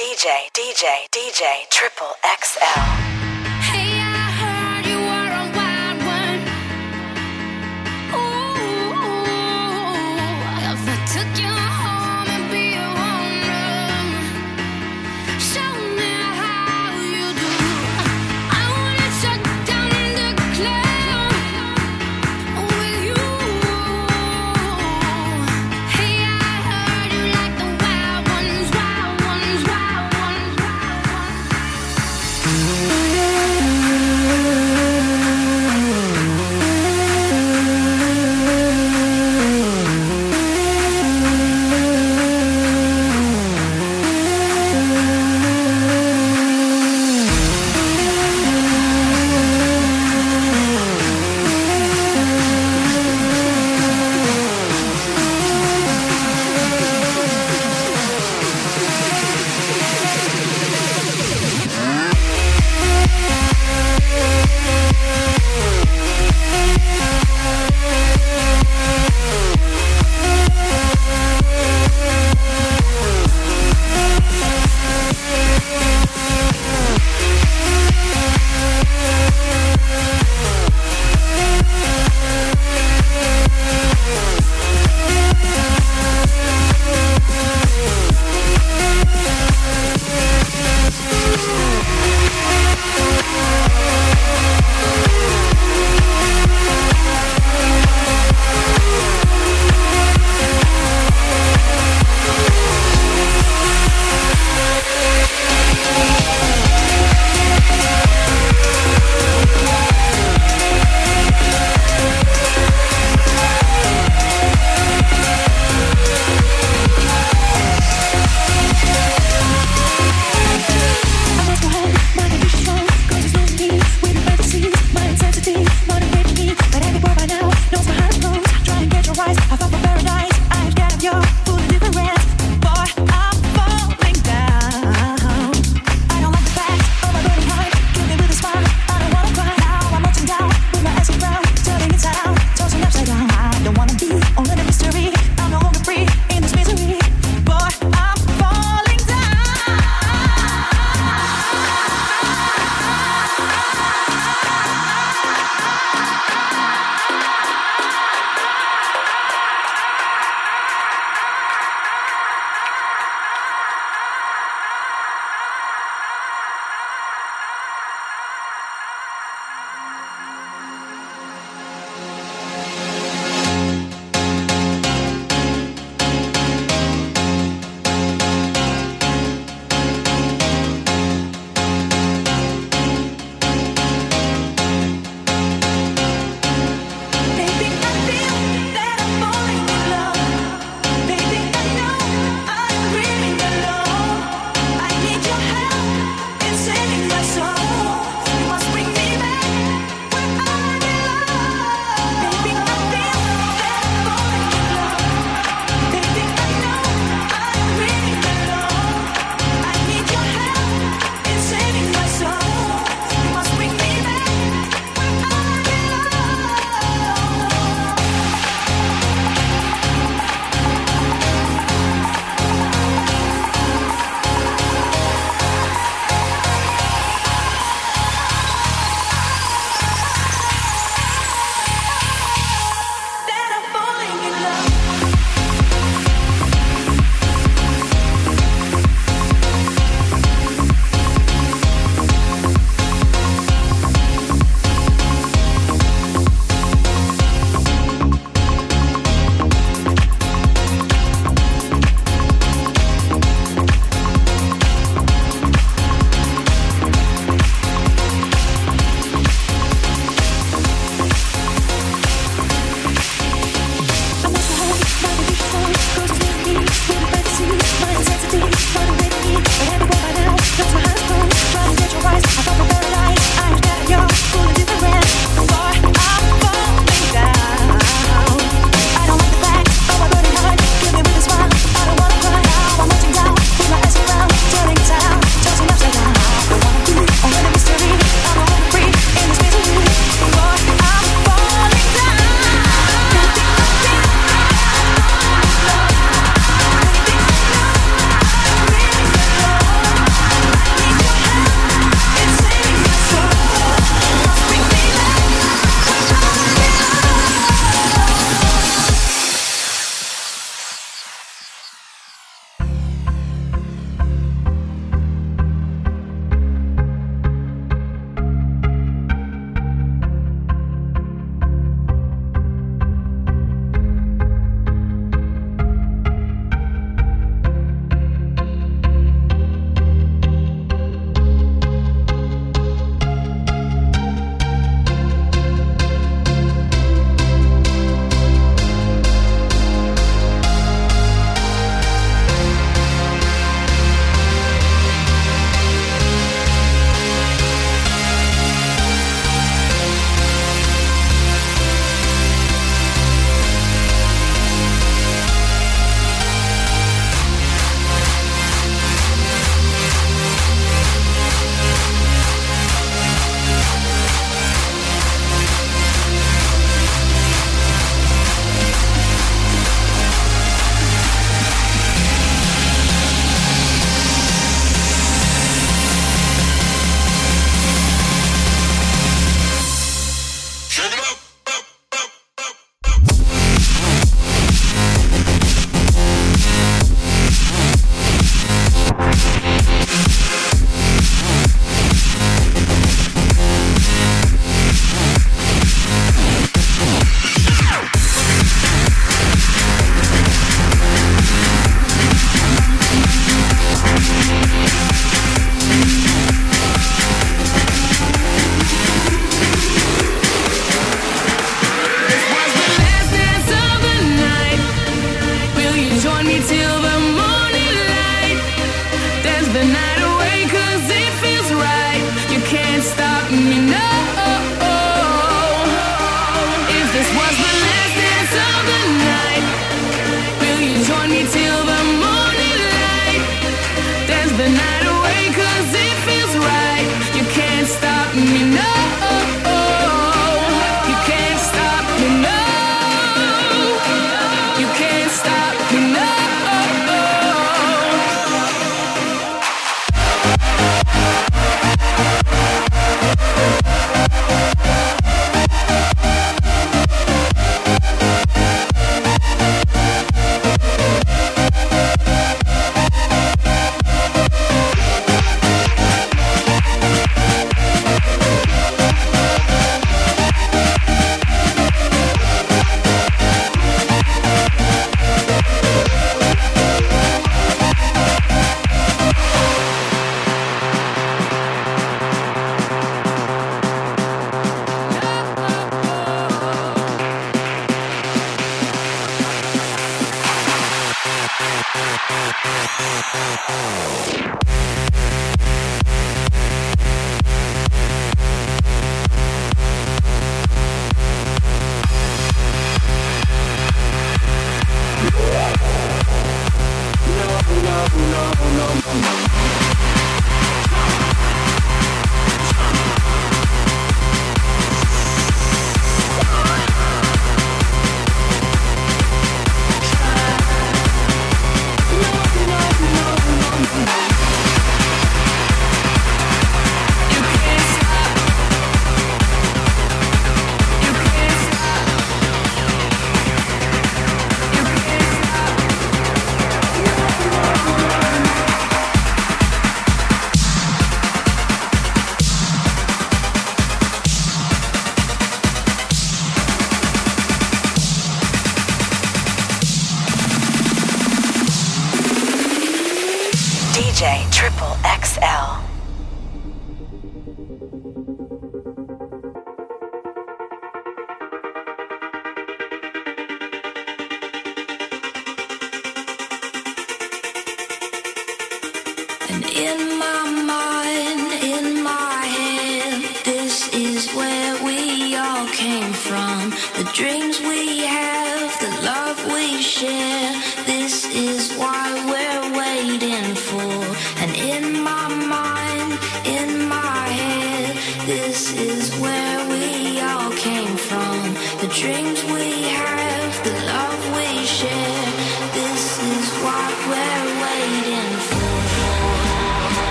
DJ, DJ, DJ, triple XL.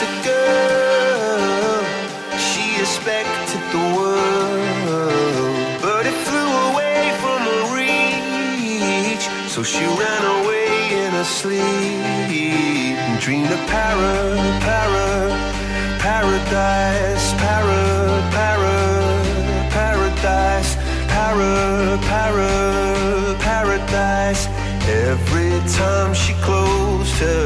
just girl. She expected the world, but it flew away from her reach. So she ran away in her sleep and dreamed of para, para, paradise, para, para, paradise, para, para, paradise. Every time she closed her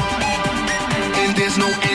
there's no antidote.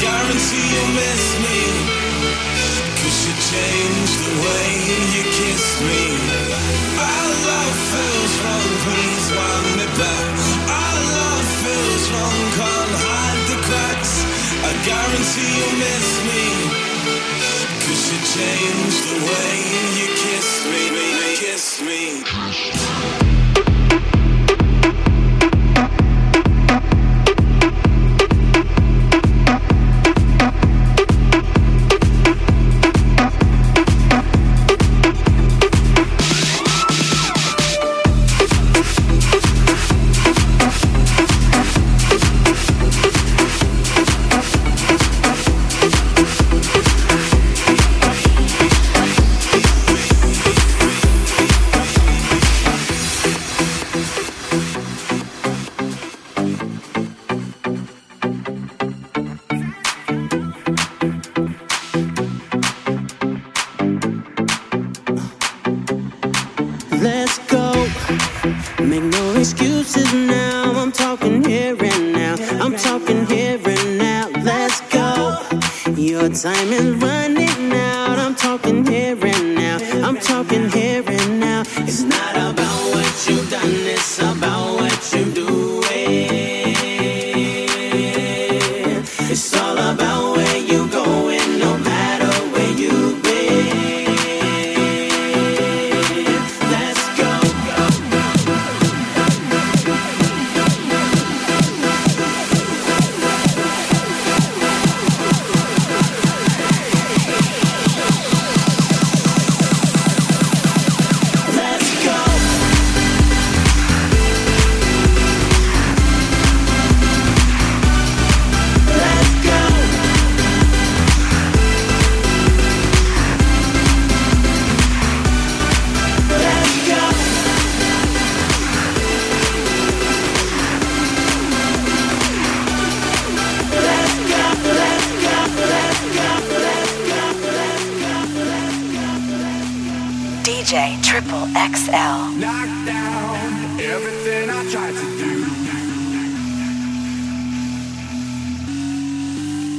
guarantee you'll miss me. Cause you changed the way you kiss me. Our love feels wrong, please want me back. Our love feels wrong, can't hide the cracks. I guarantee you'll miss me. Cause you changed the way you kiss me, kiss me. tried to do.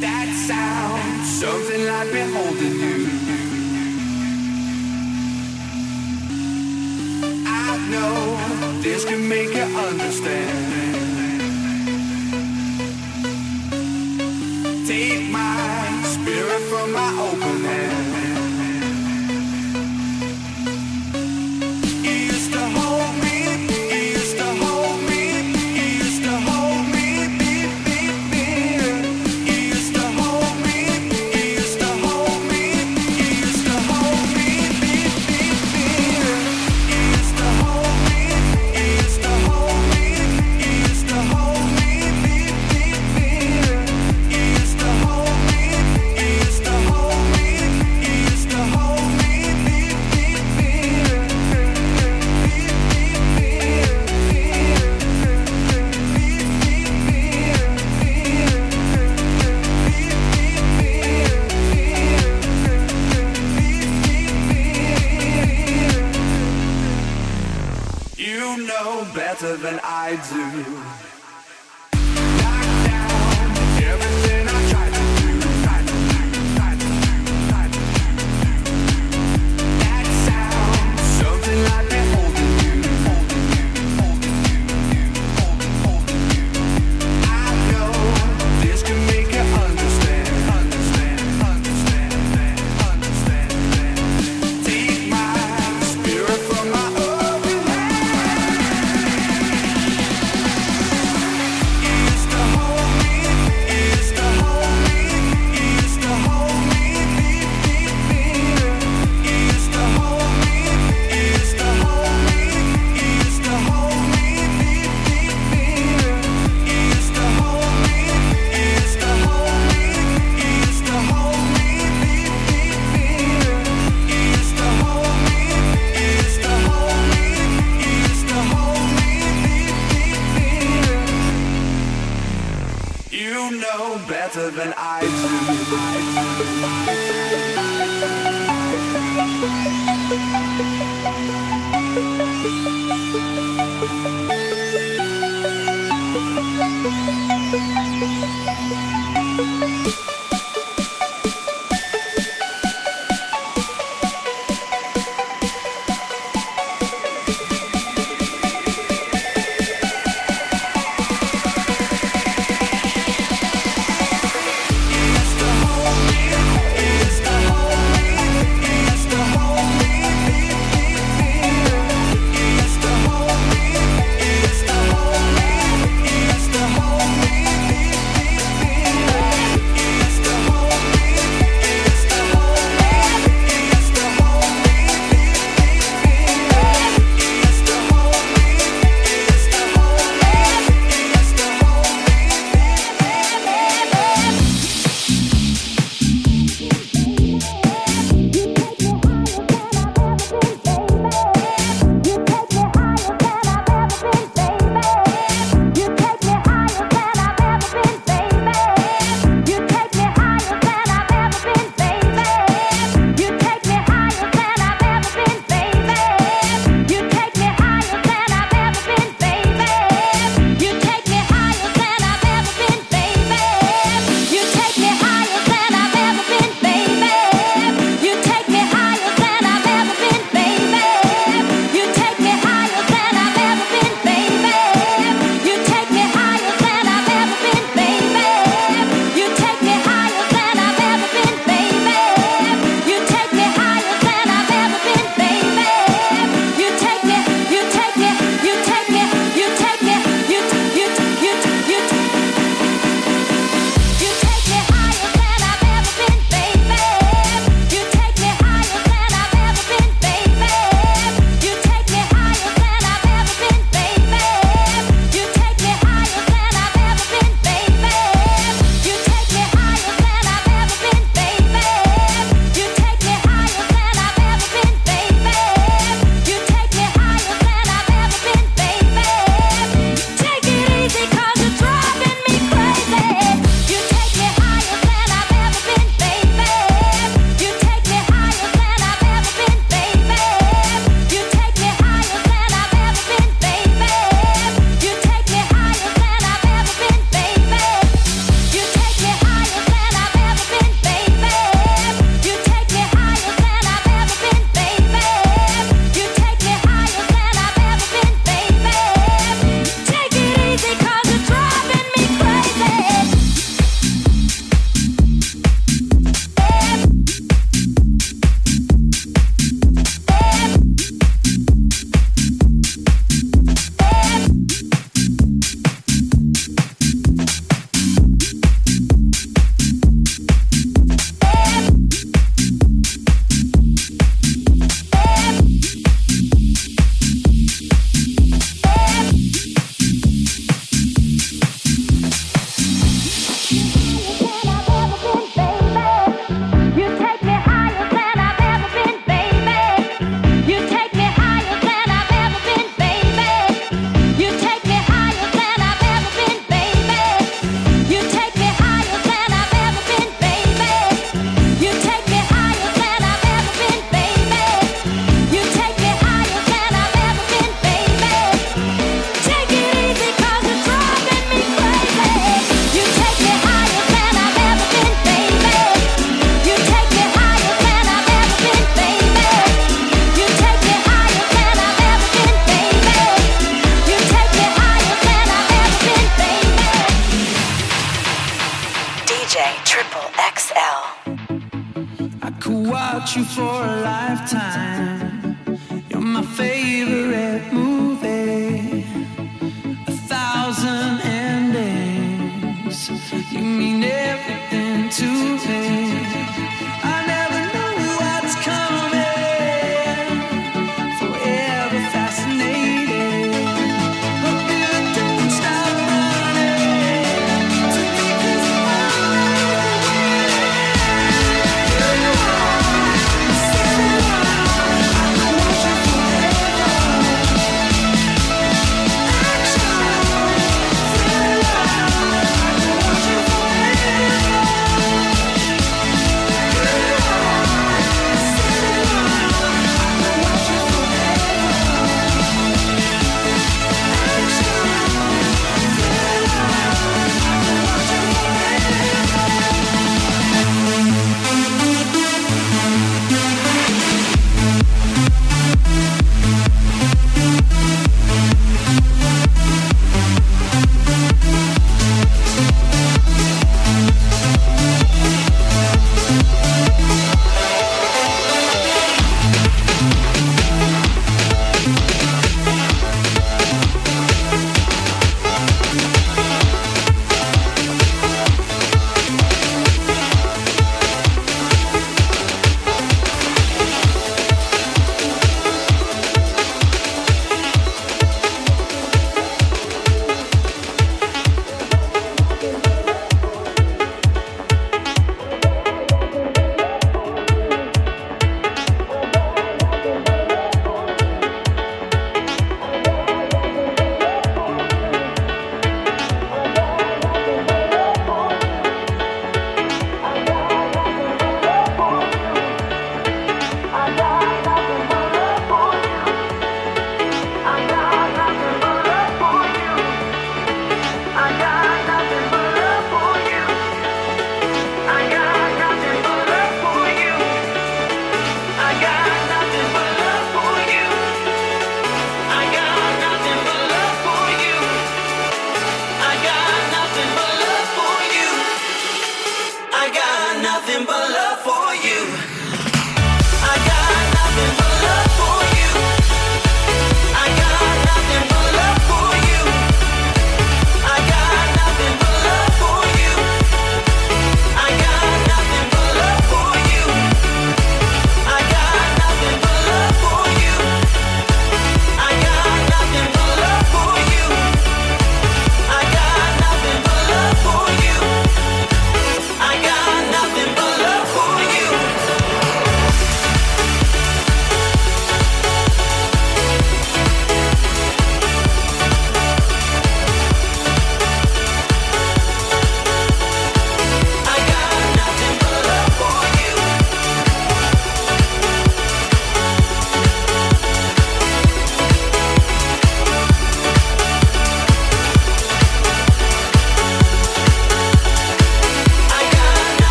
That sound, something like beholding you. I know this can make you understand.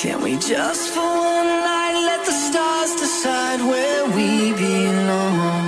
Can we just for one night let the stars decide where we belong?